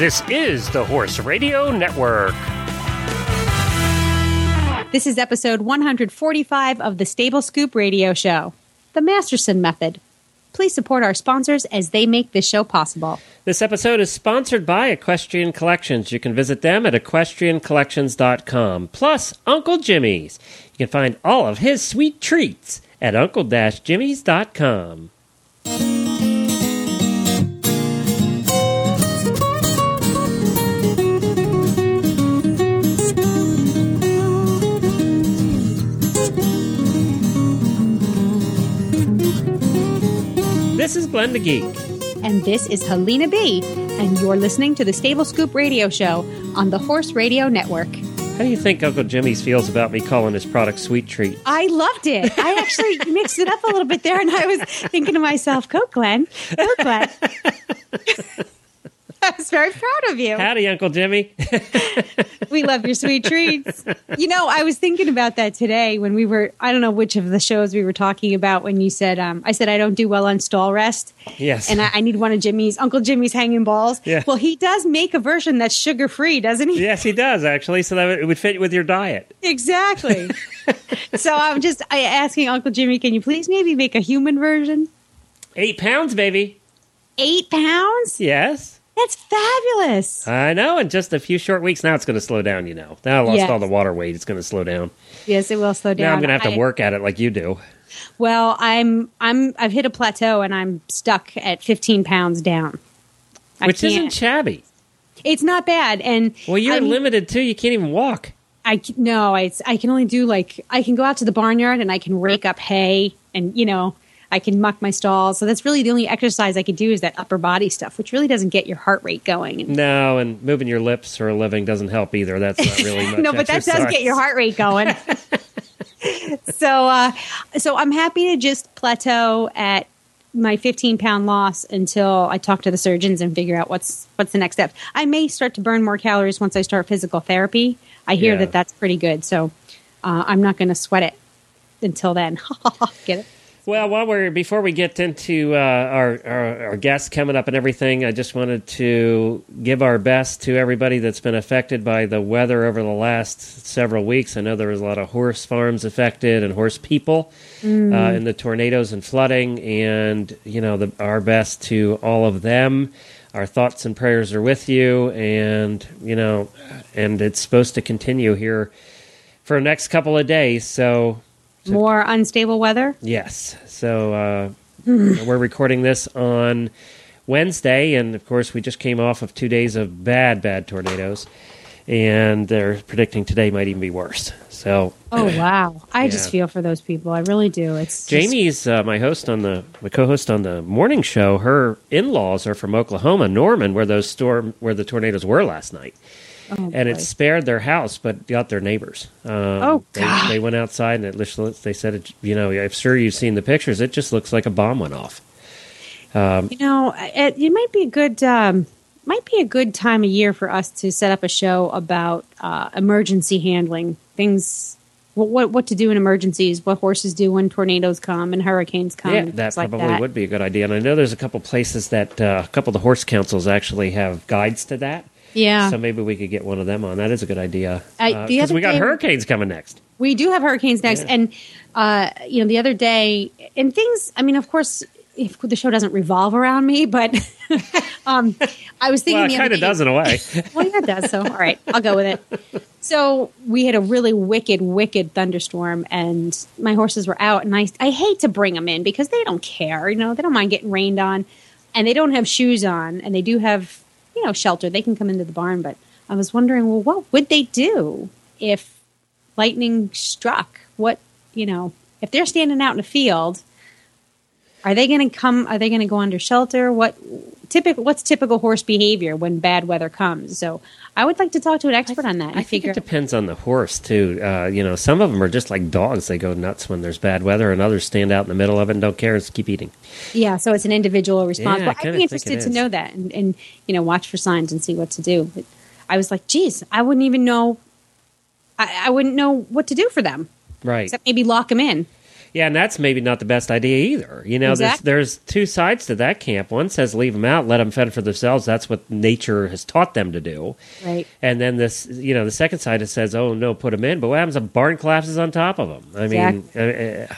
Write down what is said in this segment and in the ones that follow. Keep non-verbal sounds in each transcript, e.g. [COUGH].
This is the Horse Radio Network. This is episode 145 of the Stable Scoop Radio Show, The Masterson Method. Please support our sponsors as they make this show possible. This episode is sponsored by Equestrian Collections. You can visit them at equestriancollections.com. Plus, Uncle Jimmy's. You can find all of his sweet treats at uncle-jimmy's.com. This is Glenn the Geek. And this is Helena B. And you're listening to the Stable Scoop Radio Show on the Horse Radio Network. How do you think Uncle Jimmy's feels about me calling his product Sweet Treat? I loved it. I actually [LAUGHS] mixed it up a little bit there, and I was thinking to myself, "Go, Glenn. Go, Glenn." [LAUGHS] [LAUGHS] I was very proud of you. Howdy, Uncle Jimmy. [LAUGHS] we love your sweet treats. You know, I was thinking about that today when we were, I don't know which of the shows we were talking about when you said, um, I said, I don't do well on stall rest. Yes. And I, I need one of Jimmy's, Uncle Jimmy's hanging balls. Yeah. Well, he does make a version that's sugar free, doesn't he? yes, he does, actually, so that it would fit with your diet. Exactly. [LAUGHS] so I'm just I, asking Uncle Jimmy, can you please maybe make a human version? Eight pounds, baby. Eight pounds? Yes. That's fabulous. I know. In just a few short weeks, now it's going to slow down. You know, now I lost Yes. all the water weight. It's going to slow down. Yes, it will slow down. Now I'm going to have to I- work at it like you do. Well, I'm I'm I've hit a plateau and I'm stuck at 15 pounds down. I which isn't can't- shabby. It's not bad, and Well, you're I'm- limited too. You can't even walk. I no, I I can only do like I can go out to the barnyard and I can rake up hay and you know I can muck my stalls. So that's really the only exercise I could do is that upper body stuff, which really doesn't get your heart rate going. No, and moving your lips for a living doesn't help either. That's not [LAUGHS] really much. no, but that does get your heart rate going. [LAUGHS] so, uh, so I'm happy to just plateau at my 15 pound loss until I talk to the surgeons and figure out what's what's the next step. I may start to burn more calories once I start physical therapy. I hear Yeah. that that's pretty good, so uh, I'm not going to sweat it until then. [LAUGHS] Get it? Well, while we're before we get into uh, our, our our guests coming up and everything, I just wanted to give our best to everybody that's been affected by the weather over the last several weeks. I know there was a lot of horse farms affected and horse people uh, in the tornadoes and flooding, and you know the, our best to all of them. Our thoughts and prayers are with you, and you know, and it's supposed to continue here for the next couple of days. So More unstable weather. Yes. So uh, we're recording this on Wednesday, and of course, we just came off of two days of bad, bad tornadoes, and they're predicting today might even be worse. So Oh [CLEARS THROAT] wow! I just feel for those people. I really do. It's just- Jamie's uh, my host on the my co-host on the morning show. Her in-laws are from Oklahoma, Norman, where those storm where the tornadoes were last night. Oh, and it spared their house, but got their neighbors. Um, Oh, they, God. they went outside, and it looks- they said, it, you know, I'm sure you've seen the pictures. It just looks like a bomb went off. You know, it, it might be a good um, might be a good time of year for us to set up a show about uh, emergency handling things. What, what what to do in emergencies? What horses do when tornadoes come and hurricanes come? yeah, that things like probably that. would be a good idea. And I know there's a couple places that uh, a couple of the horse councils actually have guides to that. Yeah, So maybe we could get one of them on. That is a good idea. Because other we got day- hurricanes coming next. we do have hurricanes next, Yeah. and uh, you know the other day and things. I mean, of course, if the show doesn't revolve around me, but [LAUGHS] um, I was thinking Well, it kind of does in a way. [LAUGHS] Well, yeah, it does. So, all right, I'll go with it. So, we had a really wicked, wicked thunderstorm, and my horses were out. And I, I hate to bring them in because they don't care. You know, they don't mind getting rained on, and they don't have shoes on, and they do have, you know, shelter. They can come into the barn. But I was wondering, well, what would they do if lightning struck? What, you know, if they're standing out in a field, are they going to come? Are they going to go under shelter? What typical? What's typical horse behavior when bad weather comes? So I would like to talk to an expert on that. I think figure it depends on the horse too. Uh, you know, some of them are just like dogs; they go nuts when there's bad weather, and others stand out in the middle of it and don't care and just keep eating. yeah, so it's an individual response. Yeah, but I'd be interested to know that and, and you know watch for signs and see what to do. But I was like, geez, I wouldn't even know. I, I wouldn't know what to do for them Right. except maybe lock them in. Yeah, and that's maybe not the best idea either. You know, Exactly. there's there's two sides to that camp. One says leave them out, let them fend for themselves. That's what nature has taught them to do. Right. And then this, you know, the second side it says, oh no, put them in. But what happens a barn collapses on top of them? I mean, uh, uh,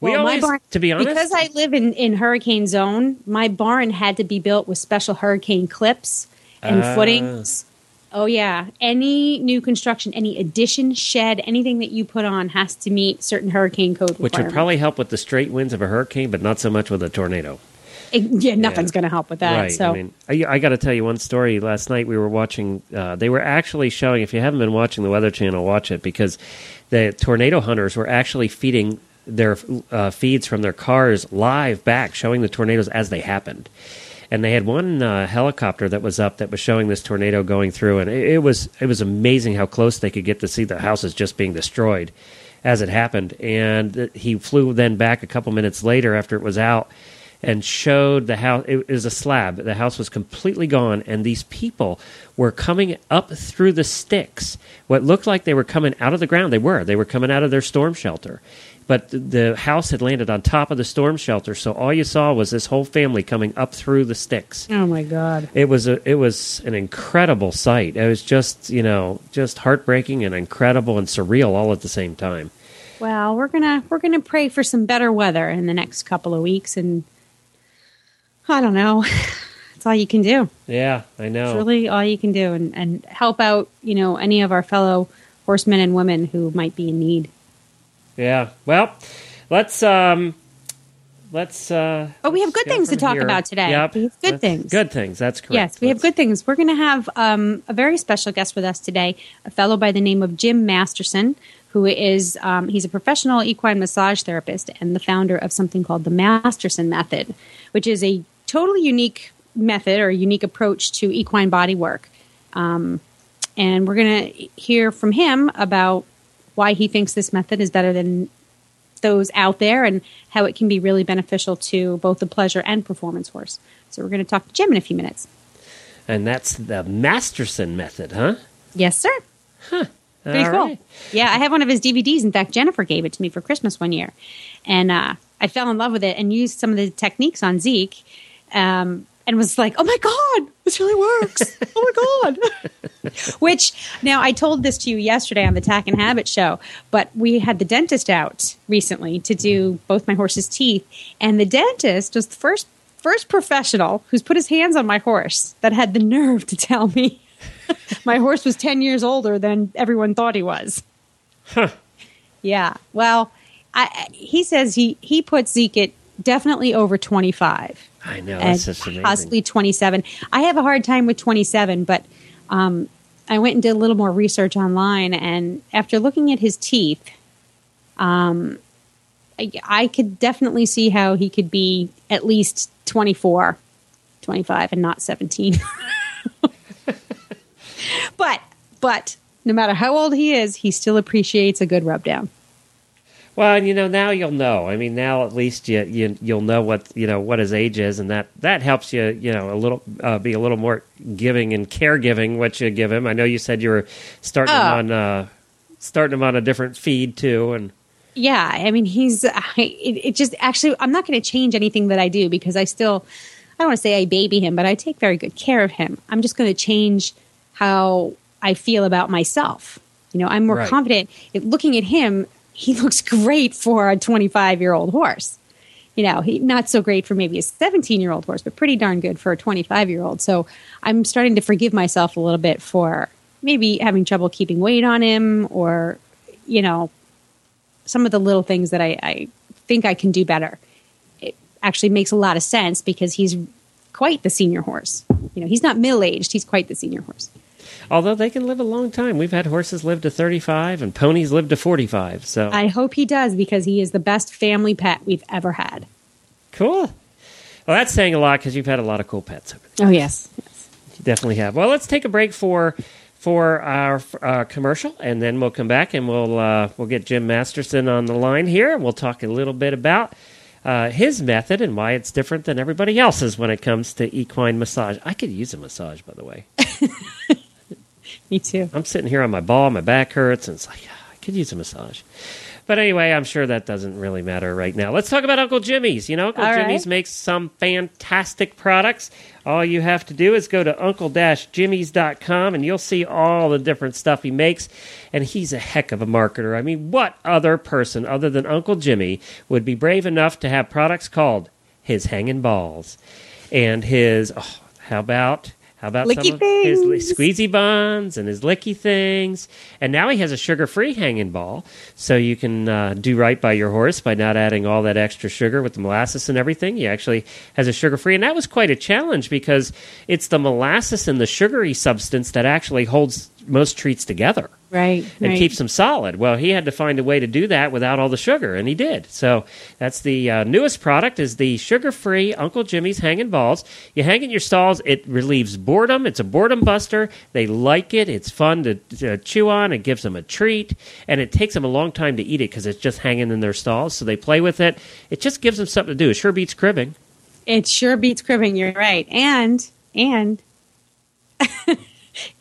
we Well, my always, barn- to be honest, because I live in, in hurricane zone, my barn had to be built with special hurricane clips and Ah. footings. Oh yeah, any new construction, any addition, shed, anything that you put on has to meet certain hurricane code which would probably help with the straight winds of a hurricane, but not so much with a tornado. It- yeah, nothing's going to help with that. Right. So I mean, I, I got to tell you one story. Last night we were watching. Uh, they were actually showing. If you haven't been watching the Weather Channel, watch it because the tornado hunters were actually feeding their uh, feeds from their cars live back, showing the tornadoes as they happened. And they had one uh, helicopter that was up that was showing this tornado going through, and it, it was it was amazing how close they could get to see the houses just being destroyed as it happened. And he flew then back a couple minutes later after it was out and showed the house. It was a slab. The house was completely gone, and these people were coming up through the sticks. What looked like they were coming out of the ground. They were. They were coming out of their storm shelter. But the house had landed on top of the storm shelter, so all you saw was this whole family coming up through the sticks. Oh my god. It was a, it was an incredible sight. It was just you know just heartbreaking and incredible and surreal all at the same time. Well, we're gonna we're gonna pray for some better weather in the next couple of weeks, and I don't know. [LAUGHS] That's all you can do. Yeah, I know. It's really all you can do, and and help out you know any of our fellow horsemen and women who might be in need. Yeah. Well, let's um let's uh But we have good go things to talk here. about today. Yep. Have good things. Good things. That's correct. Yes, we have Let's- good things. We're going to have um, a very special guest with us today, a fellow by the name of Jim Masterson, who is um, he's a professional equine massage therapist and the founder of something called the Masterson Method, which is a totally unique method or unique approach to equine body work. Um, and we're going to hear from him about why he thinks this method is better than those out there and how it can be really beneficial to both the pleasure and performance horse. So we're going to talk to Jim in a few minutes. And that's the Masterson method, huh? Yes, sir. Huh. Pretty All cool. right. Yeah, I have one of his DVDs. In fact, Jennifer gave it to me for Christmas one year, and uh, I fell in love with it and used some of the techniques on Zeke, um, and was like, "Oh my god, this really works! oh my god!" [LAUGHS] Which now I told this to you yesterday on the Tack and Habit show, but we had the dentist out recently to do both my horse's teeth, and the dentist was the first first professional who's put his hands on my horse that had the nerve to tell me [LAUGHS] my horse was 10 years older than everyone thought he was. Yeah. Well, I, he says he, he puts Zeke at definitely over 25 I know. That's just amazing. possibly 27. I have a hard time with 27, but um, I went and did a little more research online, and after looking at his teeth, um, I, I could definitely see how he could be at least 24, 25, and not 17. [LAUGHS] but, but no matter how old he is, he still appreciates a good rub down. Well, and, you know, now you'll know. I mean, now at least you, you you'll know what you know what his age is, and that that helps you you know a little uh, be a little more giving and caregiving what you give him. I know you said you were starting him Oh. on uh, starting him on a different feed too, and Yeah, I mean, he's. I, [LAUGHS] it, it just actually, I'm not going to change anything that I do because I still, I don't want to say I baby him, but I take very good care of him. I'm just going to change how I feel about myself. You know, I'm more Right. confident. Looking at him, he looks great for a 25 year old horse. You know, he not so great for maybe a 17 year old horse, but pretty darn good for a 25 year old. So I'm starting to forgive myself a little bit for maybe having trouble keeping weight on him or, you know, some of the little things that I, I think I can do better. It actually makes a lot of sense because he's quite the senior horse. You know, he's not middle aged; he's quite the senior horse. Although they can live a long time, we've had horses live to thirty five and ponies live to forty five. So I hope he does because he is the best family pet we've ever had. cool. Well, that's saying a lot because you've had a lot of cool pets. over there. Oh yes, You definitely have. Well, let's take a break for for our uh, commercial, and then we'll come back and we'll uh, we'll get Jim Masterson on the line here. And we'll talk a little bit about uh, his method and why it's different than everybody else's when it comes to equine massage. I could use a massage, by the way. [LAUGHS] me too. I'm sitting here on my ball, my back hurts, and it's like "Ah, I could use a massage. But anyway, I'm sure that doesn't really matter right now. Let's talk about Uncle Jimmy's. You know, Uncle All right. Jimmy's makes some fantastic products. All you have to do is go to uncle-jimmy's.com and you'll see all the different stuff he makes. And he's a heck of a marketer. I mean, what other person other than Uncle Jimmy would be brave enough to have products called his hanging balls and his, oh, how about how about Licky some of his squeezy buns and his licky things? And now he has a sugar-free hanging ball, so you can uh, do right by your horse by not adding all that extra sugar with the molasses and everything. He actually has a sugar-free, and that was quite a challenge because it's the molasses and the sugary substance that actually holds most treats together Right. and right. keeps them solid. Well, he had to find a way to do that without all the sugar, and he did. So that's the uh, newest product is the sugar-free Uncle Jimmy's hanging balls. You hang in your stalls. It relieves boredom. It's a boredom buster. They like it. It's fun to, to chew on. It gives them a treat, and it takes them a long time to eat it because it's just hanging in their stalls. So they play with it. It just gives them something to do. It sure beats cribbing. It sure beats cribbing. You're right, and and [LAUGHS]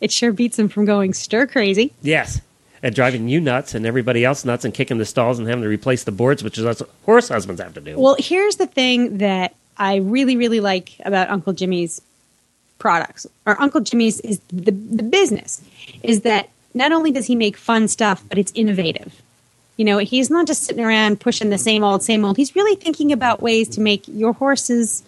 it sure beats them from going stir crazy. Yes. And driving you nuts and everybody else nuts and kicking the stalls and having to replace the boards, which is what horse husbands have to do. Well, here's the thing that I really, really like about Uncle Jimmy's products, or Uncle Jimmy's is the, the business, is that not only does he make fun stuff, but it's innovative. You know, he's not just sitting around pushing the same old, same old. He's really thinking about ways to make your horse's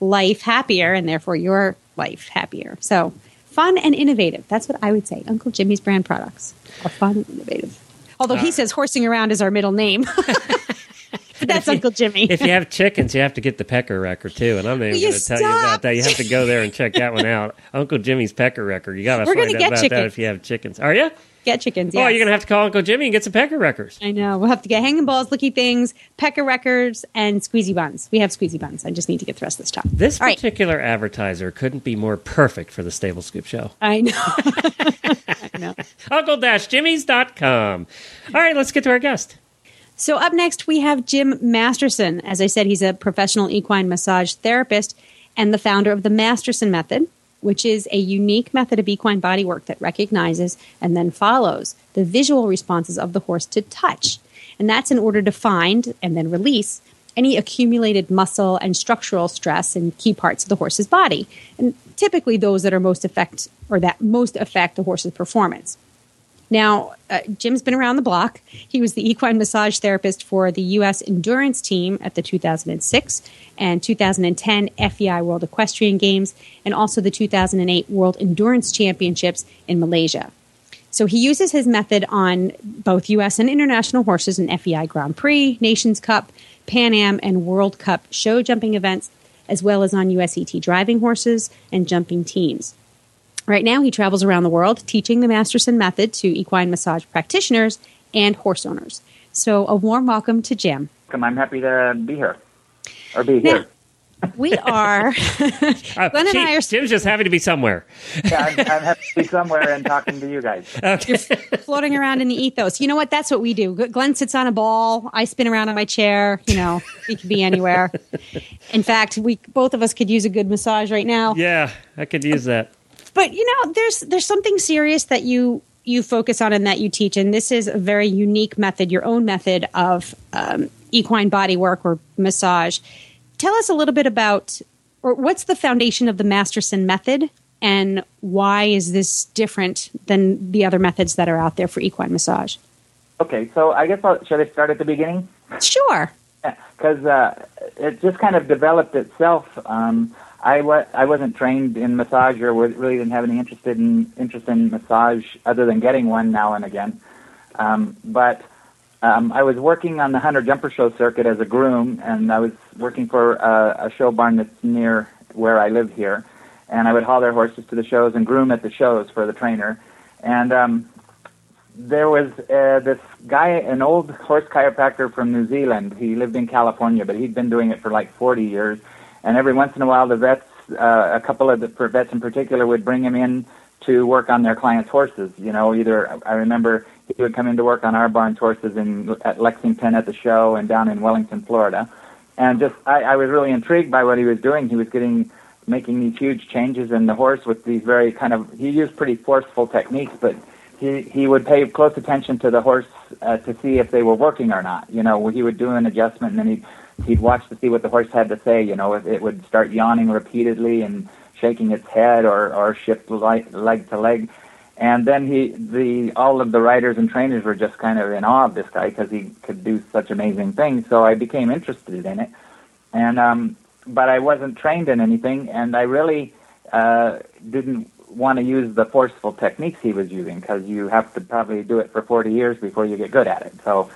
life happier and therefore your life happier. So, fun and innovative. That's what I would say. Uncle Jimmy's brand products are fun and innovative. Although he uh, says horsing around is our middle name. [LAUGHS] but that's Uncle Jimmy. if you have chickens, you have to get the pecker record too, and I'm not even going to tell you about that. You have to go there and check that one out. [LAUGHS] Uncle Jimmy's pecker record. You got to find out get about that if you have chickens. Are you? Get chickens. Oh, you're to have to call Uncle Jimmy and get some pecker records. I know. We'll have to get hanging balls, licky things, pecker records, and squeezy buns. We have squeezy buns. I just need to get the rest of this top. This All right. particular advertiser couldn't be more perfect for the Stable Scoop Show. I know. [LAUGHS] I know. Uncle-Jimmy's.com. All right, let's get to our guest. So up next we have Jim Masterson. As I said, he's a professional equine massage therapist and the founder of the Masterson Method, which is a unique method of equine body work that recognizes and then follows the visual responses of the horse to touch. And that's in order to find and then release any accumulated muscle and structural stress in key parts of the horse's body, and typically those that are most affect or that most affect the horse's performance. Now, uh, Jim's been around the block. He was the equine massage therapist for the U.S. endurance team at the 2006 and 2010 FEI World Equestrian Games, and also the 2008 World Endurance Championships in Malaysia. So he uses his method on both U.S. and international horses in FEI Grand Prix, Nations Cup, Pan Am, and World Cup show jumping events, as well as on USET driving horses and jumping teams. Right now, he travels around the world teaching the Masterson method to equine massage practitioners and horse owners. So, a warm welcome to Jim. welcome. I'm happy to be here or be Now, here. we are, [LAUGHS] Uh, Glenn and I are- Jim's just happy to be somewhere. Yeah, I'm, I'm happy to be somewhere and talking to you guys. [LAUGHS] Okay. floating around in the ethos. You know what? That's what we do. Glenn sits on a ball. I spin around on my chair. You know, we could be anywhere. [LAUGHS] In fact, we both of us could use a good massage right now. yeah, I could use that. But you know there's there's something serious that you you focus on and that you teach and this is a very unique method your own method of um, equine body work or massage tell us a little bit about or what's the foundation of the masterson method and why is this different than the other methods that are out there for equine massage Okay, so I guess I'll, should I start at the beginning? sure Because uh, it just kind of developed itself. Um, I wa- I wasn't trained in massage or really didn't have any interest in interest in massage other than getting one now and again. Um, but um, I was working on the hunter jumper show circuit as a groom, and I was working for a, a show barn that's near where I live here. And I would haul their horses to the shows and groom at the shows for the trainer. And um, there was uh, this guy, an old horse chiropractor from New Zealand. He lived in California, but he'd been doing it for like 40 years. And every once in a while, the vets, uh, a couple of the for vets in particular, would bring him in to work on their clients' horses. You know, either I remember he would come in to work on our barn's horses in at Lexington at the show and down in Wellington, Florida. And just I, I was really intrigued by what he was doing. He was getting making these huge changes in the horse with these very kind of he used pretty forceful techniques, but he he would pay close attention to the horse uh, to see if they were working or not. You know, he would do an adjustment and then he'd he'd watch to see what the horse had to say. You know, if it would start yawning repeatedly and shaking its head or or shift leg, leg to leg. And then he, the all of the riders and trainers were just kind of in awe of this guy because he could do such amazing things. So I became interested in it, and um, but I wasn't trained in anything, and I really uh, didn't want to use the forceful techniques he was using because you have to probably do it for 40 years before you get good at it. So,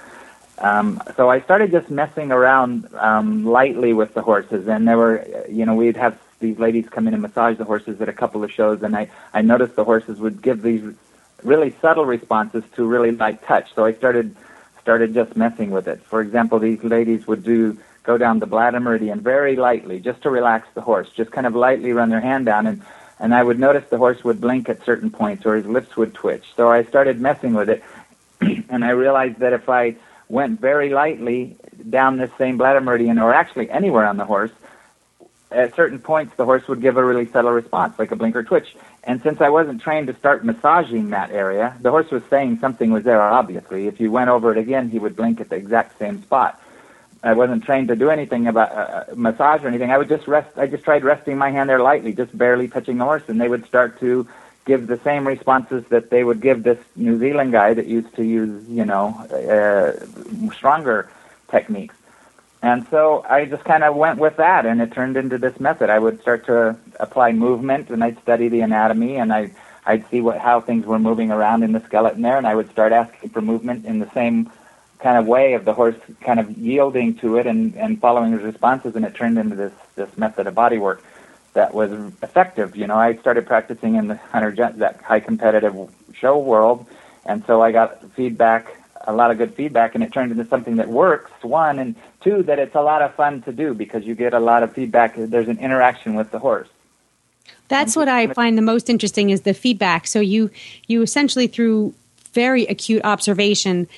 um, so I started just messing around um, lightly with the horses, and there were, you know, we'd have these ladies come in and massage the horses at a couple of shows, and I I noticed the horses would give these really subtle responses to really light touch. So I started started just messing with it. For example, these ladies would do go down the bladder meridian very lightly, just to relax the horse, just kind of lightly run their hand down and and I would notice the horse would blink at certain points or his lips would twitch. So I started messing with it, [CLEARS THROAT] and I realized that if I went very lightly down this same bladder meridian, or actually anywhere on the horse, at certain points the horse would give a really subtle response, like a blink or twitch. And since I wasn't trained to start massaging that area, the horse was saying something was there, obviously. If you went over it again, he would blink at the exact same spot. I wasn't trained to do anything about uh, uh, massage or anything. I would just rest. I just tried resting my hand there lightly, just barely touching the horse, and they would start to give the same responses that they would give this New Zealand guy that used to use, you know, uh, stronger techniques. And so I just kind of went with that, and it turned into this method. I would start to apply movement, and I'd study the anatomy, and I I'd see what how things were moving around in the skeleton there, and I would start asking for movement in the same kind of way of the horse kind of yielding to it and, and following his responses, and it turned into this, this method of body work that was effective. You know, I started practicing in the hunter that high competitive show world, and so I got feedback, a lot of good feedback, and it turned into something that works. One and two, that it's a lot of fun to do because you get a lot of feedback. There's an interaction with the horse. That's what I find the most interesting is the feedback. So you you essentially through very acute observation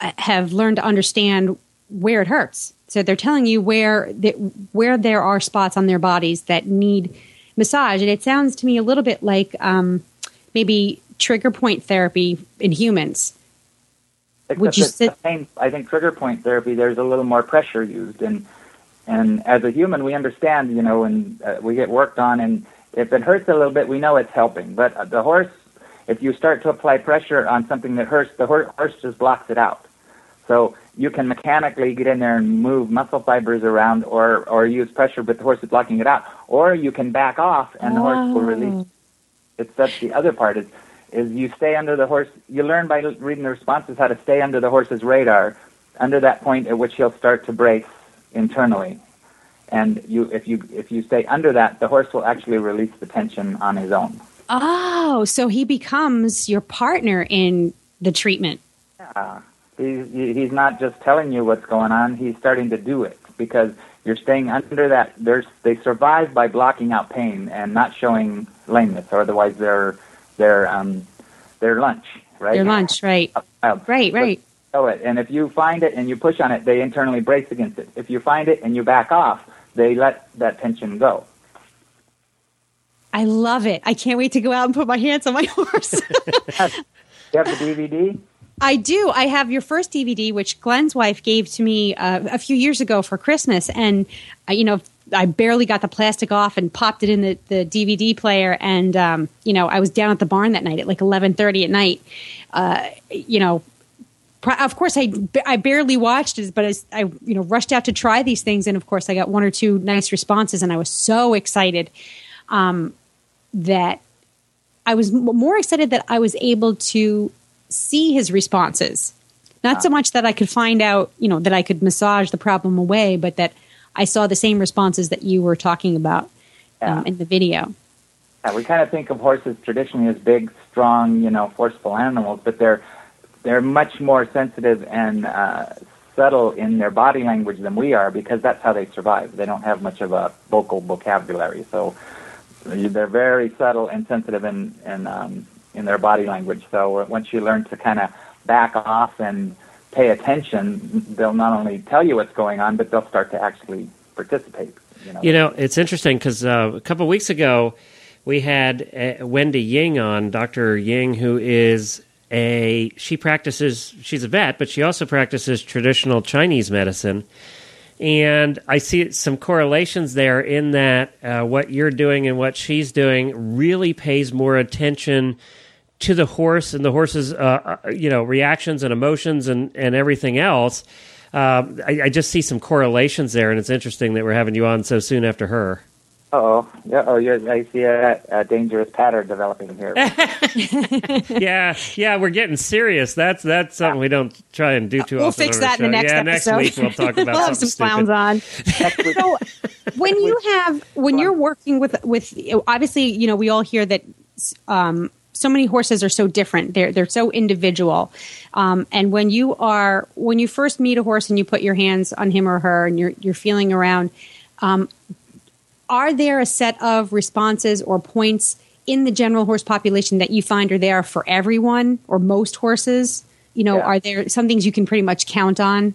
uh, have learned to understand where it hurts. So they're telling you where the, where there are spots on their bodies that need massage, and it sounds to me a little bit like um, maybe trigger point therapy in humans. Except Would you say- same, I think trigger point therapy. There's a little more pressure used, and and as a human, we understand, you know, and uh, we get worked on, and if it hurts a little bit, we know it's helping. But the horse, if you start to apply pressure on something that hurts, the horse just blocks it out. So you can mechanically get in there and move muscle fibers around or, or use pressure, but the horse is blocking it out. Or you can back off and the horse will release. Oh. It's that's the other part is is you stay under the horse. You learn by reading the responses how to stay under the horse's radar, under that point at which he'll start to brace internally. And you, if you if you stay under that, the horse will actually release the tension on his own. Oh, so he becomes your partner in the treatment. Yeah, He's, he's not just telling you what's going on, he's starting to do it because you're staying under that. There's, they survive by blocking out pain and not showing lameness, or otherwise they're, they're, um, they're lunch, right? Their lunch, right. Right, right. Show it. And if you find it and you push on it, they internally brace against it. If you find it and you back off, they let that tension go. I love it. I can't wait to go out and put my hands on my [LAUGHS] horse. [LAUGHS] you have the DVD? I do. I have your first DVD, which Glenn's wife gave to me uh, a few years ago for Christmas, and uh, you know, I barely got the plastic off and popped it in the, the DVD player, and um, you know, I was down at the barn that night at like eleven thirty at night. Uh, you know, of course, I I barely watched it, but as I you know rushed out to try these things, and of course, I got one or two nice responses, and I was so excited um, that I was more excited that I was able to see his responses. Not so much that I could find out, you know, that I could massage the problem away, but that I saw the same responses that you were talking about um, in the video. Yeah, we kind of think of horses traditionally as big, strong, you know, forceful animals, but they're they're much more sensitive and uh, subtle in their body language than we are because that's how they survive. They don't have much of a vocal vocabulary, so they're very subtle and sensitive and and um, in their body language. So once you learn to kind of back off and pay attention, they'll not only tell you what's going on, but they'll start to actually participate. You know, you know it's interesting because uh, a couple weeks ago we had uh, Wendy Ying on, Dr. Ying, who is a she practices she's a vet, but she also practices traditional Chinese medicine. And I see some correlations there in that uh, what you're doing and what she's doing really pays more attention to the horse and the horse's uh, uh you know reactions and emotions and, and everything else. Uh, I, I, just see some correlations there, and it's interesting that we're having you on so soon after her. Oh, yeah. Oh, I see a, a, dangerous pattern developing here. [LAUGHS] [LAUGHS] yeah, yeah, we're getting serious. That's that's something we don't try and do too we'll often. We'll fix that in the next yeah, episode. next week we'll talk [LAUGHS] about we'll have some clowns on. so, when you have when you're working with with obviously, you know, we all hear that um, so many horses are so different. They're they're so individual. Um, and when you are when you first meet a horse and you put your hands on him or her and you're you're feeling around. Um, are there a set of responses or points in the general horse population that you find are there for everyone or most horses? You know, yeah. are there some things you can pretty much count on?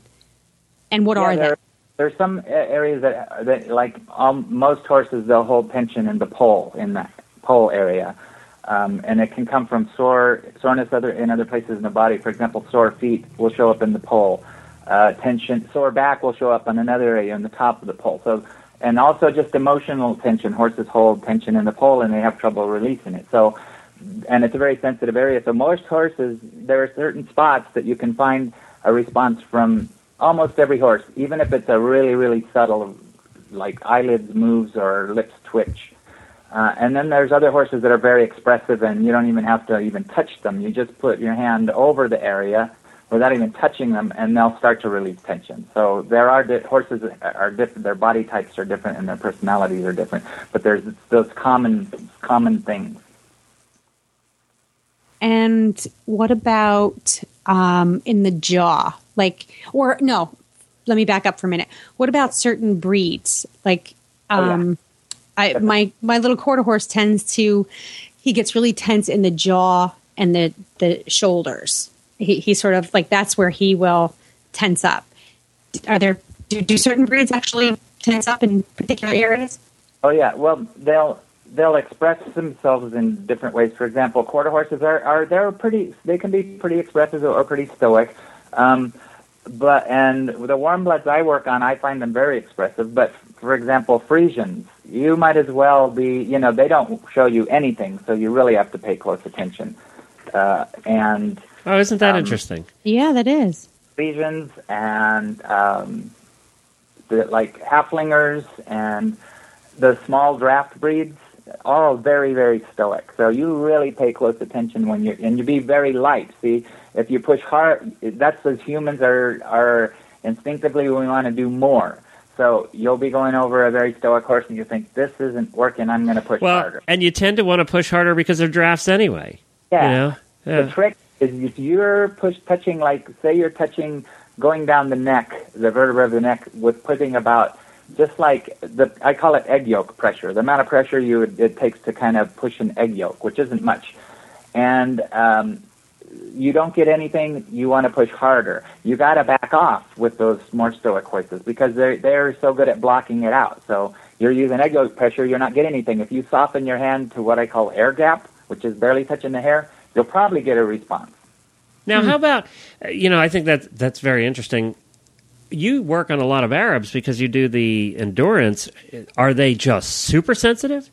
And what yeah, are there, they? There's some areas that, that like um, most horses, they'll hold tension in the pole, in the pole area. Um, and it can come from sore soreness other in other places in the body. For example, sore feet will show up in the pole. Uh, tension, sore back will show up on another area in the top of the pole. So and also just emotional tension. Horses hold tension in the pole and they have trouble releasing it. So, and it's a very sensitive area. So most horses, there are certain spots that you can find a response from almost every horse, even if it's a really, really subtle, like eyelids moves or lips twitch. Uh, and then there's other horses that are very expressive and you don't even have to even touch them. You just put your hand over the area without even touching them, and they'll start to release tension. So there are di- horses are different. Their body types are different, and their personalities are different. But there's those common common things. And what about um, in the jaw? Like, or no, let me back up for a minute. What about certain breeds? Like, um, oh, yeah. I, my my little quarter horse tends to he gets really tense in the jaw and the the shoulders he, he sort of like that's where he will tense up. Are there do, do certain breeds actually tense up in particular areas? Oh yeah, well they'll they'll express themselves in different ways. For example, quarter horses are, are they're pretty they can be pretty expressive or pretty stoic. Um, but and the warm bloods I work on, I find them very expressive. But for example, Friesians, you might as well be you know they don't show you anything, so you really have to pay close attention. Uh, and Oh, isn't that um, interesting? Yeah, that is. Lesions and um, the, like Haflingers and the small draft breeds, all very, very stoic. So you really pay close attention when you're, and you be very light. See, if you push hard, that's as humans are, are instinctively we want to do more. So you'll be going over a very stoic horse and you think, this isn't working, I'm going to push well, harder. And you tend to want to push harder because of drafts anyway. Yeah. You know? yeah. The trick is if you're push touching like say you're touching going down the neck, the vertebra of the neck with putting about just like the I call it egg yolk pressure, the amount of pressure you it takes to kind of push an egg yolk, which isn't much, and um, you don't get anything. You want to push harder. You got to back off with those more stoic horses because they're they're so good at blocking it out. So you're using egg yolk pressure. You're not getting anything. If you soften your hand to what I call air gap, which is barely touching the hair, you'll probably get a response. Now, hmm. how about you know? I think that that's very interesting. You work on a lot of Arabs because you do the endurance. Are they just super sensitive?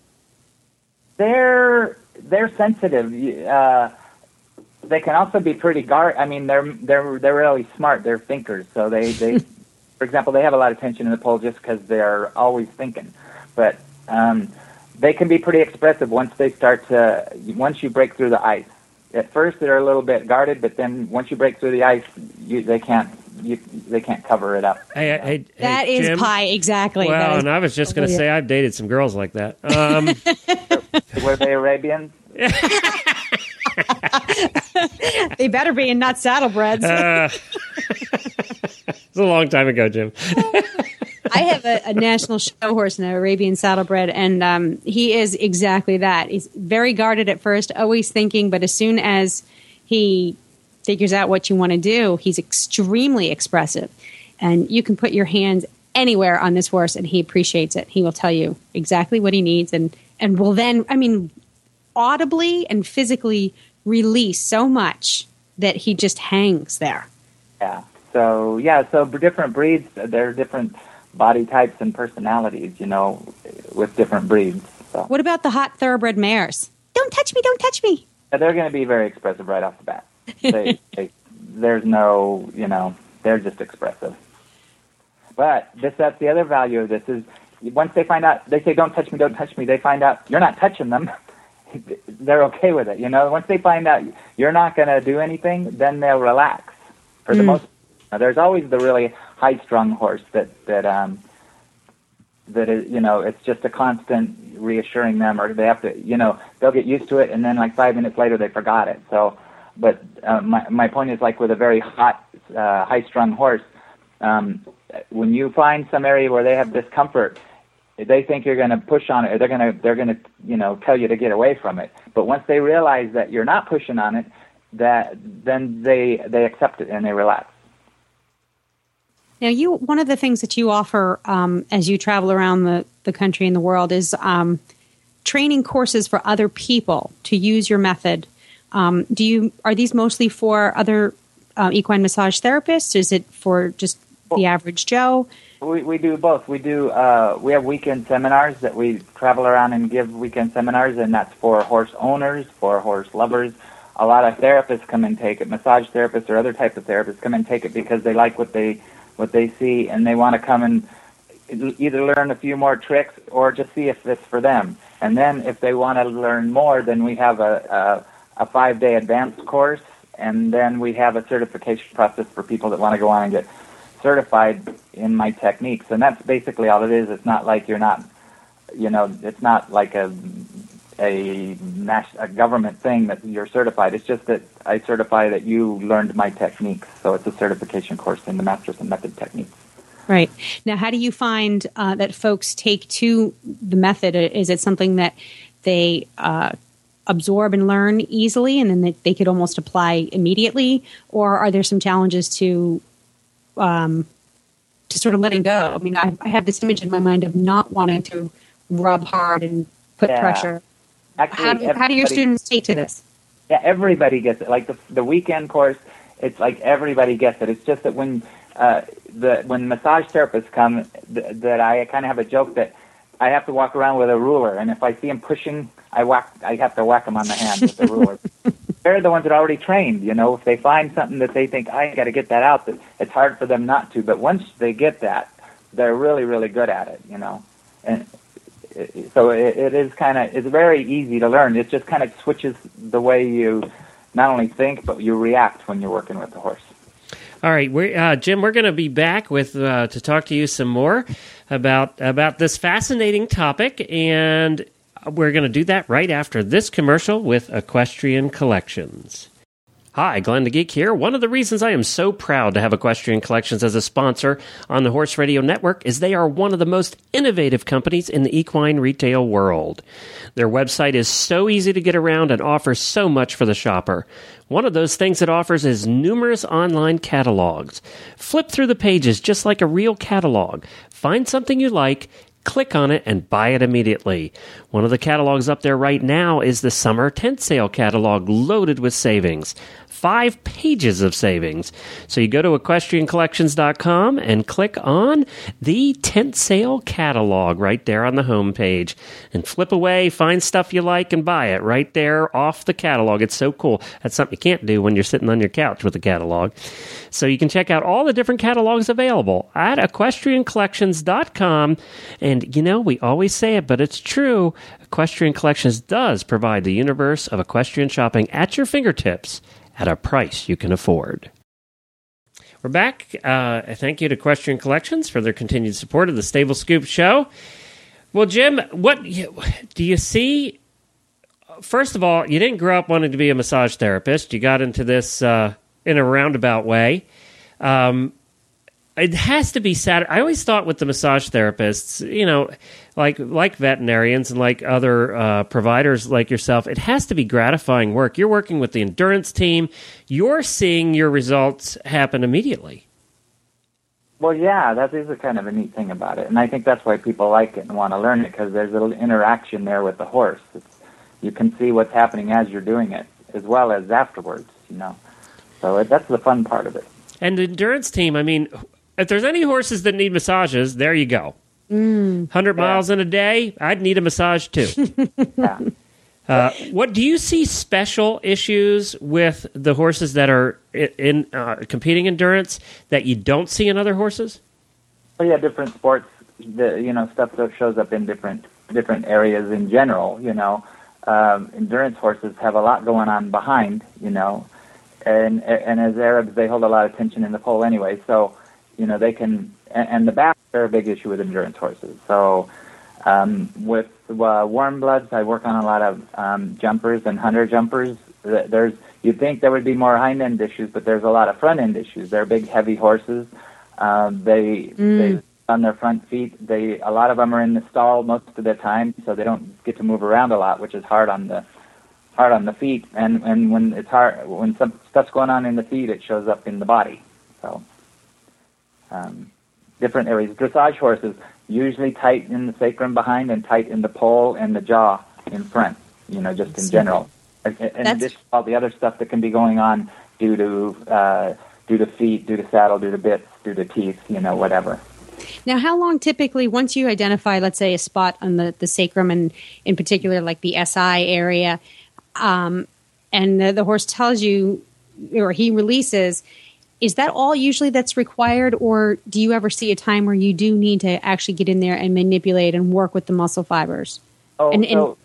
They're they're sensitive. Uh, they can also be pretty guard. I mean, they're they're they're really smart. They're thinkers. So they they, [LAUGHS] for example, they have a lot of tension in the pole just because they're always thinking. But um, they can be pretty expressive once they start to once you break through the ice at first they're a little bit guarded, but then once you break through the ice, you, they can't you, they can't cover it up. Hey, hey, that hey, is Jim? pie exactly. Well, and I was just going to say I've dated some girls like that. Um, [LAUGHS] Were they Arabians? [LAUGHS] [LAUGHS] they better be and not saddlebreds. Uh, [LAUGHS] it's a long time ago, Jim. I have a, a, national show horse, an Arabian saddlebred, and um, he is exactly that. He's very guarded at first, always thinking, but as soon as he figures out what you want to do, he's extremely expressive. And you can put your hands anywhere on this horse, and he appreciates it. He will tell you exactly what he needs, and and will then, I mean, audibly and physically release so much that he just hangs there. Yeah. So yeah, so different breeds, there are different body types and personalities, you know, with different breeds. So. What about the hot thoroughbred mares? Don't touch me! Don't touch me! They're going to be very expressive right off the bat. They, [LAUGHS] they, there's no, you know, they're just expressive. But this, that's the other value of this is once they find out, they say, "Don't touch me! Don't touch me!" They find out you're not touching them. They're okay with it. You know, once they find out you're not going to do anything, then they'll relax. For the mm. most, now, there's always the really high-strung horse that that um, that is, you know, it's just a constant reassuring them, or they have to, you know, they'll get used to it, and then like five minutes later they forgot it. So, but uh, my my point is like with a very hot, uh, high-strung horse, um, when you find some area where they have discomfort they think you're going to push on it, or they're going to they're going to you know tell you to get away from it. But once they realize that you're not pushing on it, that then they they accept it and they relax. Now, you one of the things that you offer um, as you travel around the the country and the world is um, training courses for other people to use your method. Um, do you are these mostly for other uh, equine massage therapists? Is it for just the average Joe? We, we do both. We do. Uh, we have weekend seminars that we travel around and give weekend seminars, and that's for horse owners, for horse lovers. A lot of therapists come and take it. Massage therapists or other types of therapists come and take it because they like what they what they see, and they want to come and either learn a few more tricks or just see if it's for them. And then if they want to learn more, then we have a, a, a five day advanced course, and then we have a certification process for people that want to go on and get certified in my techniques, and that's basically all it is. It's not like you're not, you know, it's not like a a, a government thing that you're certified. It's just that I certify that you learned my techniques. So it's a certification course in the Masterson Method techniques. Right. Now, how do you find uh, that folks take to the method? Is it something that they uh, absorb and learn easily and then they could almost apply immediately? Or are there some challenges to um, to sort of letting go. I mean, I, I, have this image in my mind of not wanting to rub hard and put yeah. pressure. Actually, how, do, how do your students take to this? Yeah, everybody gets it. Like the the weekend course, it's like everybody gets it. It's just that when uh, the when massage therapists come, th- that I kind of have a joke that I have to walk around with a ruler, and if I see them pushing, I whack. I have to whack them on the hand with the ruler. [LAUGHS] they're the ones that are already trained. You know, if they find something that they think I got to get that out, that it's hard for them not to. But once they get that, they're really, really good at it. You know, and so it, it is kind of it's very easy to learn. It just kind of switches the way you not only think but you react when you're working with the horse. All right, we're, uh, Jim, we're going to be back with uh, to talk to you some more about about this fascinating topic, and we're going to do that right after this commercial with Equestrian Collections. Hi, Glenn the Geek here. One of the reasons I am so proud to have Equestrian Collections as a sponsor on the Horse Radio Network is they are one of the most innovative companies in the equine retail world. Their website is so easy to get around and offers so much for the shopper. One of those things it offers is numerous online catalogs. Flip through the pages just like a real catalog. Find something you like click on it and buy it immediately. One of the catalogs up there right now is the summer tent sale catalog loaded with savings five pages of savings. So you go to equestriancollections.com and click on the tent sale catalog right there on the home page and flip away, find stuff you like and buy it right there off the catalog. It's so cool. That's something you can't do when you're sitting on your couch with a catalog. So you can check out all the different catalogs available at equestriancollections.com. And you know, we always say it, but it's true. Equestrian Collections does provide the universe of equestrian shopping at your fingertips at a price you can afford. We're back. Uh, thank you to Equestrian Collections for their continued support of the Stable Scoop show. Well, Jim, what do you see? First of all, you didn't grow up wanting to be a massage therapist. You got into this uh, in a roundabout way. Um, it has to be sad. I always thought with the massage therapists, you know, like like veterinarians and like other uh, providers like yourself, it has to be gratifying work. You're working with the endurance team. You're seeing your results happen immediately. Well, yeah, that is a kind of a neat thing about it, and I think that's why people like it and want to learn it because there's a little interaction there with the horse. It's, you can see what's happening as you're doing it, as well as afterwards. You know. So that's the fun part of it. And the endurance team, I mean, if there's any horses that need massages, there you go. Mm. 100 miles in a day, I'd need a massage too. [LAUGHS] Yeah. Uh, what do you see special issues with the horses that are in uh, competing endurance that you don't see in other horses? Oh yeah, different sports. The you know stuff that shows up in different different areas in general. You know, um, endurance horses have a lot going on behind. You know, and and as Arabs they hold a lot of tension in the poll anyway. So you know they can and, and the back are a big issue with endurance horses. So um, with uh, warm bloods, I work on a lot of um, jumpers and hunter jumpers. Th- There's you'd think there would be more hind end issues, but there's a lot of front end issues. They're big, heavy horses. Um, they they on their front feet. They a lot of them are in the stall most of the time, so they don't get to move around a lot, which is hard on the hard on the feet. And and when it's hard when some stuff's going on in the feet, it shows up in the body. So um, different areas. Dressage horses usually tight in the sacrum behind and tight in the poll and the jaw in front. You know, just in general. In in addition all the other stuff that can be going on due to uh, due to feet, due to saddle, due to bits, due to teeth, you know, whatever. Now, how long typically, once you identify, let's say, a spot on the, the sacrum and in particular, like the SI area, um, and the, the horse tells you or he releases, is that all usually that's required, or do you ever see a time where you do need to actually get in there and manipulate and work with the muscle fibers? Oh, And- and- so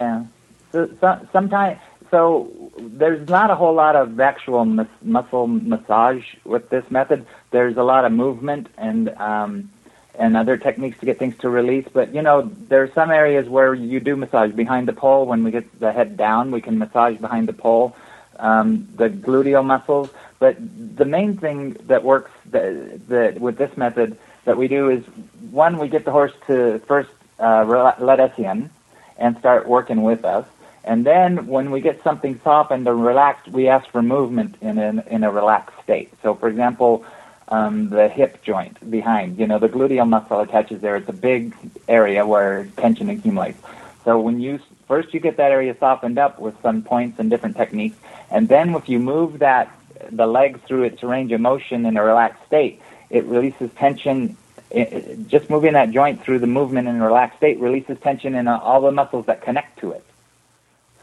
yeah. So, so, sometimes, so there's not a whole lot of actual mus- muscle massage with this method. There's a lot of movement and um, and other techniques to get things to release. But you know, there are some areas where you do massage behind the poll. When we get the head down, we can massage behind the poll, um, the gluteal muscles. But the main thing that works that, that with this method that we do is one, we get the horse to first uh, let us in and start working with us. And then when we get something softened and relaxed, we ask for movement in in a relaxed state. So, for example, um, the hip joint behind, you know, the gluteal muscle attaches there. It's a big area where tension accumulates. So when you first you get that area softened up with some points and different techniques, and then if you move that the leg through its range of motion in a relaxed state, it releases tension. It, it- just moving that joint through the movement in a relaxed state releases tension in all the muscles that connect to it.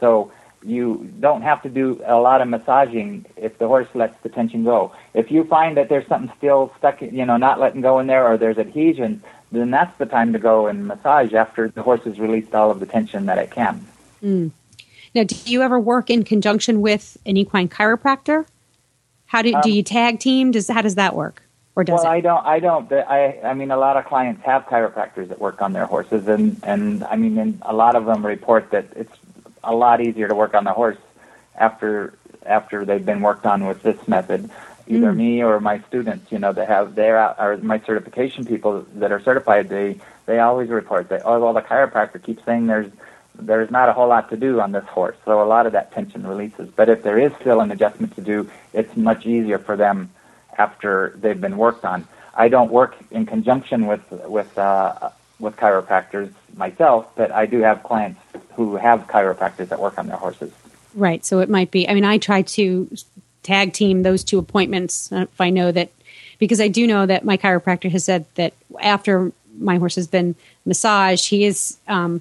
So you don't have to do a lot of massaging if the horse lets the tension go. If you find that there's something still stuck, you know, not letting go in there, or there's adhesion, then that's the time to go and massage after the horse has released all of the tension that it can. Now, do you ever work in conjunction with an equine chiropractor? How do, do you tag team? Does how does that work, or does Um, well, it? I don't. I don't. I. I mean, a lot of clients have chiropractors that work on their horses, and and I mean, and a lot of them report that it's a lot easier to work on the horse after after they've been worked on with this method. Either me or my students, you know, that have their or my certification people that are certified, they they always report that. Oh, well, the chiropractor keeps saying there's there's not a whole lot to do on this horse, so a lot of that tension releases. But if there is still an adjustment to do, it's much easier for them after they've been worked on. I don't work in conjunction with with uh, with chiropractors myself, but I do have clients who have chiropractors that work on their horses. Right. So it might be. I mean, I try to tag team those two appointments uh, if I know that, because I do know that my chiropractor has said that after my horse has been massaged, he is um,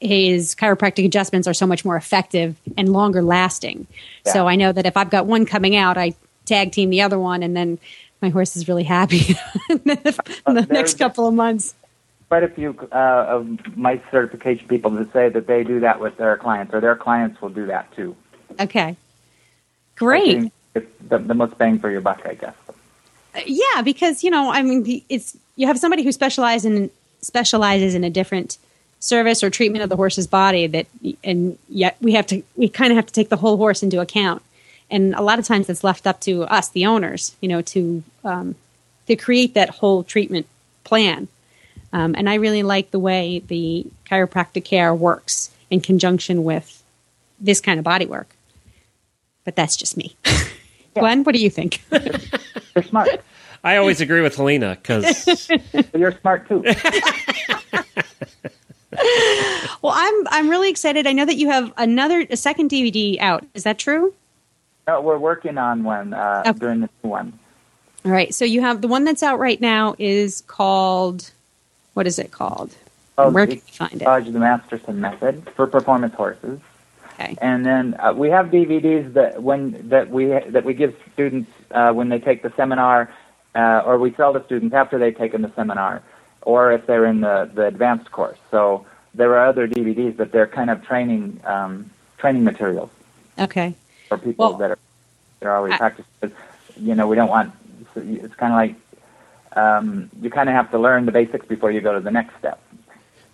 his chiropractic adjustments are so much more effective and longer lasting. So I know that if I've got one coming out, I tag team the other one, and then my horse is really happy [LAUGHS] in the, in the next couple of months. Quite a few uh, of my certification people that say that they do that with their clients, or their clients will do that too. Okay. Great. It's the, the most bang for your buck, I guess. yeah because you know i mean it's you have somebody who specializes in specializes in a different service or treatment of the horse's body that and yet we have to we kind of have to take the whole horse into account and a lot of times it's left up to us the owners you know to um, to create that whole treatment plan um, and i really like the way the chiropractic care works in conjunction with this kind of body work but that's just me [LAUGHS] glenn what do you think [LAUGHS] You're smart. I always agree with Helena because [LAUGHS] you're smart too. Well, I'm I'm really excited. I know that you have another a second DVD out. Is that true? No, we're working on one uh, during the new one. All right. So you have the one that's out right now is called. What is it called? Oh, Where can you find it? The Masterson Method for performance horses. Okay. And then uh, we have DVDs that when that we that we give students uh, when they take the seminar, uh, or we sell to students after they've taken the seminar, or if they're in the the advanced course. So there are other DVDs, but they're kind of training um, training materials Okay. for people Well, that are they're already I- practicing. You know, we don't want. It's kind of like um, you kind of have to learn the basics before you go to the next step.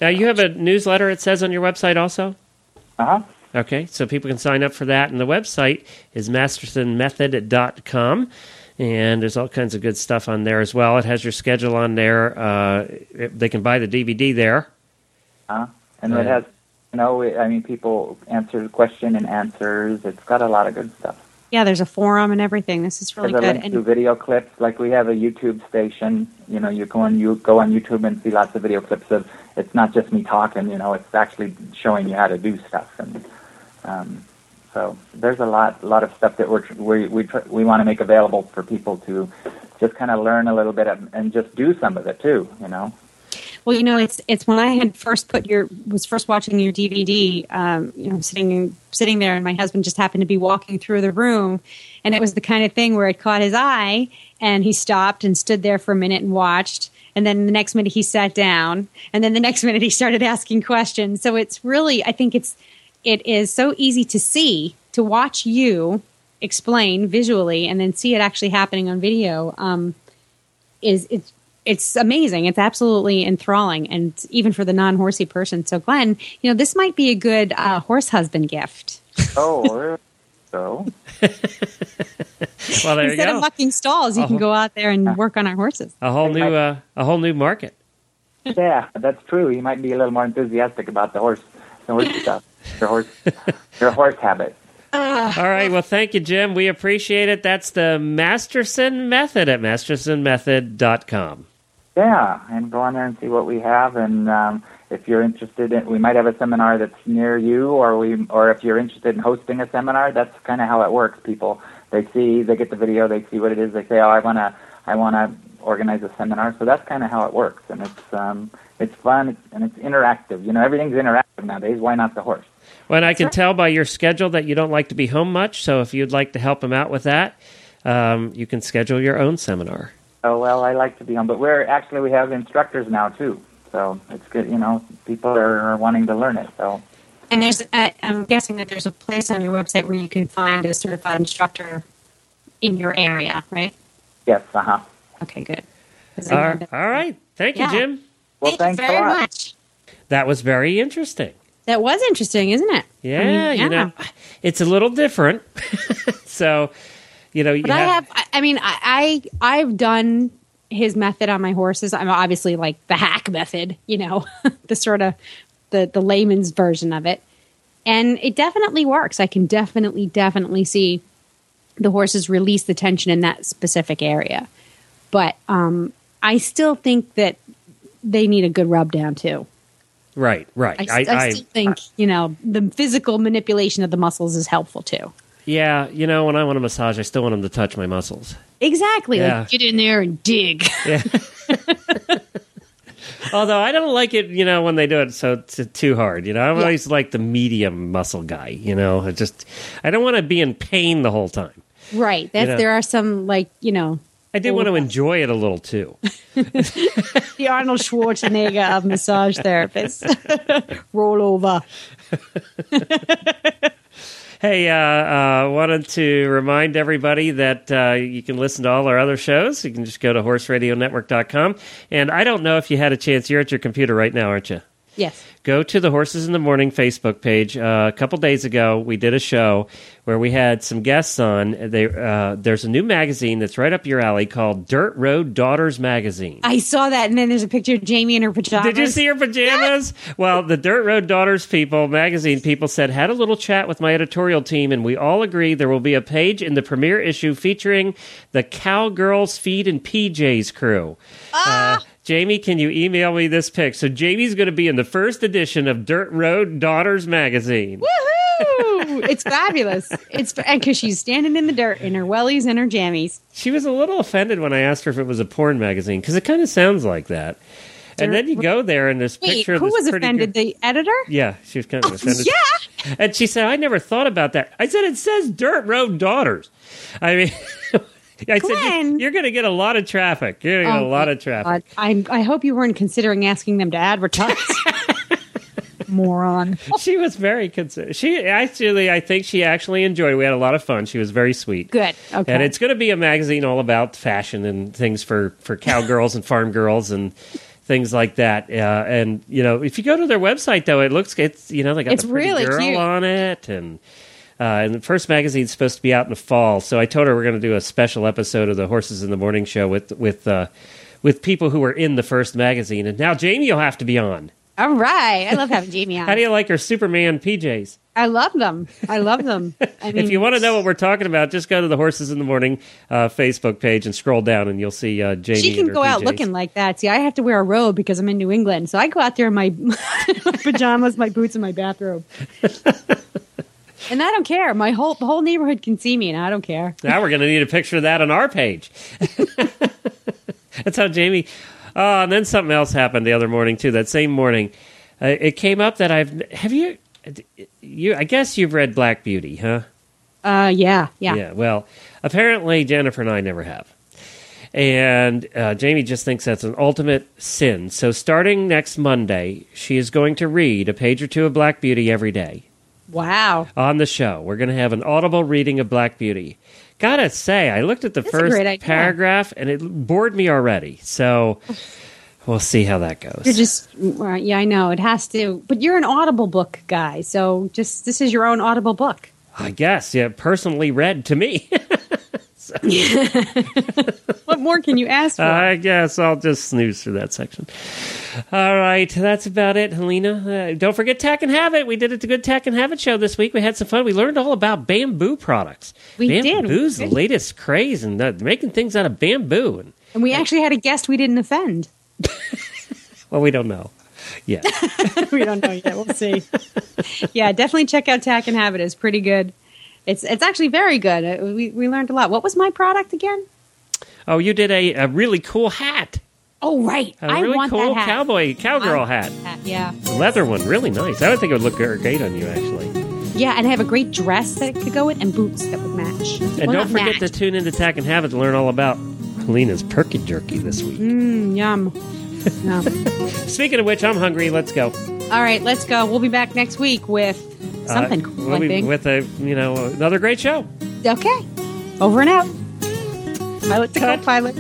Now you have a newsletter. It says on your website also. Uh huh. Okay, so people can sign up for that, and the website is mastersonmethod.com, and there's all kinds of good stuff on there as well. It has your schedule on there. Uh, it- they can buy the DVD there. Uh, and Oh, it has, you know, I mean, people answer the question and answers. It's got a lot of good stuff. Yeah, there's a forum and everything. This is really There's a good. and to video clips. Like we have a YouTube station. You know, you go on you go on YouTube and see lots of video clips of. It's not just me talking. You know, it's actually showing you how to do stuff. And um, so there's a lot, a lot of stuff that we're tr- we we tr- we want to make available for people to just kind of learn a little bit of, and just do some of it too. You know. Well, you know, it's it's when I had first put your was first watching your DVD. Um, you know, sitting sitting there, and my husband just happened to be walking through the room, and it was the kind of thing where it caught his eye, and he stopped and stood there for a minute and watched. And then the next minute he sat down, and then the next [LAUGHS] minute he started asking questions. So it's really, I think it's it is so easy to see to watch you explain visually, and then see it actually happening on video. Um, is it's it's amazing. It's absolutely enthralling, and even for the non horsey person. So, Glenn, you know, this might be a good uh, horse husband gift. Oh, [LAUGHS] so Well, there you Instead go. of mucking stalls, you can Uh-huh. go out there and work on our horses. a whole new, uh, a whole new market. Yeah, that's true. You might be a little more enthusiastic about the horse, the horse [LAUGHS] stuff, your horse, your horse habit. All right. Well, thank you, Jim. We appreciate it. That's the Masterson Method at mastersonmethod.com. Yeah, and go on there and see what we have. And um, if you're interested in, we might have a seminar that's near you, or we, or if you're interested in hosting a seminar, that's kind of how it works. People, they see, they get the video, they see what it is, they say, oh, I wanna, I wanna organize a seminar. So that's kind of how it works, and it's, um, it's fun and it's interactive. You know, everything's interactive nowadays. Why not the horse? Well, and I can tell by your schedule that you don't like to be home much. So if you'd like to help him out with that, um, you can schedule your own seminar. Oh well, I like to be on, but we're actually we have instructors now too, so it's good. You know, people are wanting to learn it. So And there's, uh, I'm guessing that there's a place on your website where you can find a certified instructor in your area, right? yes, uh huh. Okay, good I All all right. Thank you, Yeah. Jim. Well, Thank thanks you very a lot. much. That was very interesting. That was interesting, isn't it? Yeah, I mean, you know, it's a little different. [LAUGHS] so, you know, you But I have, I- I mean, I, I I've done his method on my horses. I'm obviously like the hack method, you know, [LAUGHS] the sort of the the layman's version of it, and it definitely works. I can definitely definitely see the horses release the tension in that specific area, but um, I still think that they need a good rub down too. right, right. I, I, still think you know the physical manipulation of the muscles is helpful too. Yeah, you know, when I want a massage, I still want them to touch my muscles. Exactly. Yeah. Like get in there and dig. [LAUGHS] Yeah. [LAUGHS] Although I don't like it, you know, when they do it so t- too hard. You know, I'm Yeah. always like the medium muscle guy. You know, I just I don't want to be in pain the whole time. Right. That's know. there are some like you know I do want to enjoy it a little too. [LAUGHS] the Arnold Schwarzenegger of massage therapists. Roll over. Hey, uh, uh, wanted to remind everybody that uh, you can listen to all our other shows. You can just go to horseradionetwork.com. And I don't know if you had a chance. You're at your computer right now, aren't you? Yes. Go to the Horses in the Morning Facebook page. Uh, a couple days ago, we did a show where we had some guests on. They, uh, there's a new magazine that's right up your alley called Dirt Road Daughters Magazine. I saw that, and then there's a picture of Jamie in her pajamas. Did you see her pajamas? Well, the Dirt Road Daughters people, magazine people said, had a little chat with my editorial team, and we all agree there will be a page in the premiere issue featuring the Cowgirls Feed and PJs crew. Uh, Jamie, can you email me this pic? So Jamie's going to be in the first edition of Dirt Road Daughters magazine. Woohoo! [LAUGHS] it's fabulous. It's because she's standing in the dirt in her wellies and her jammies. She was a little offended when I asked her if it was a porn magazine because it kind of sounds like that. And then you go there and this Wait, picture. of who was offended? girl- The editor? Yeah, she was kind of oh, offended. Yeah. And she said, I never thought about that. I said, it says Dirt Road Daughters. I mean, [LAUGHS] I said, Glenn. you're, you're going to get a lot of traffic. You're going to get Oh, a lot of traffic. I I hope you weren't considering asking them to advertise. [LAUGHS] Moron. She was very concerned. She actually, I think she actually enjoyed it. We had a lot of fun. She was very sweet. Good. Okay. And it's going to be a magazine all about fashion and things for, for cowgirls and farm girls and things like that. Uh, and, you know, if you go to their website, though, it looks, it's, you know, they got It's the pretty really girl cute. on it. And, uh, and the first magazine's supposed to be out in the fall. So I told her we're going to do a special episode of the Horses in the Morning show with, with, uh, with people who were in the first magazine. And now Jamie will have to be on. All right. I love having Jamie [LAUGHS] on. How do you like her Superman PJs? I love them. I love them. [LAUGHS] I mean, if you want to know what we're talking about, just go to the Horses in the Morning uh, Facebook page and scroll down, and you'll see uh, Jamie. she can go out looking like that. See, I have to wear a robe because I'm in New England, so I go out there in my [LAUGHS] pajamas, my boots, and my bathrobe. And I don't care. My whole the whole neighborhood can see me, and I don't care. Now we're going to need a picture of that on our page. That's how Jamie. Oh, and then something else happened the other morning too. That same morning, uh, it came up that I've have you you. I guess you've read Black Beauty, huh? Uh, yeah, yeah. Well, apparently Jennifer and I never have. And uh, Jamie just thinks that's an ultimate sin. So starting next Monday, she is going to read a page or two of Black Beauty every day Wow. on the show. We're going to have an audible reading of Black Beauty. Gotta say, I looked at the That's first paragraph and it bored me already. So [LAUGHS] we'll see how that goes. You're just yeah, I know it has to, but you're an Audible book guy, so just this is your own Audible book. I guess, yeah, personally read to me. [LAUGHS] [LAUGHS] What more can you ask for? I guess I'll just snooze through that section. All right, that's about it, Helena. Uh, don't forget Tack and Have It. We did it the Good Tack and Have It show this week. We had some fun. We learned all about bamboo products. We did. Bamboo's the latest craze, and uh, making things out of bamboo. And and we actually had a guest we didn't offend. [LAUGHS] well, we don't know. Yeah, [LAUGHS] we don't know yet. We'll see. yeah, definitely check out Tack and Have It. It's pretty good. It's it's actually very good. Uh, We we learned a lot. What was my product again? Oh, you did a, a really cool hat. Oh right, A I really want cool that hat. cowboy cowgirl I- hat. Yeah, Leather one, really nice. I would think it would look great on you, actually. yeah, and I have a great dress that could go with, and boots that would match. And Well, don't forget to match. tune into Tack and Have It to learn all about Helena's perky jerky this week. Mm, yum. [LAUGHS] yum. Speaking of which, I'm hungry. Let's go. All right, let's go. We'll be back next week with something Uh, cool. we'll I think. with a you know another great show. okay, over and out. Pilot to Cut. co-pilot.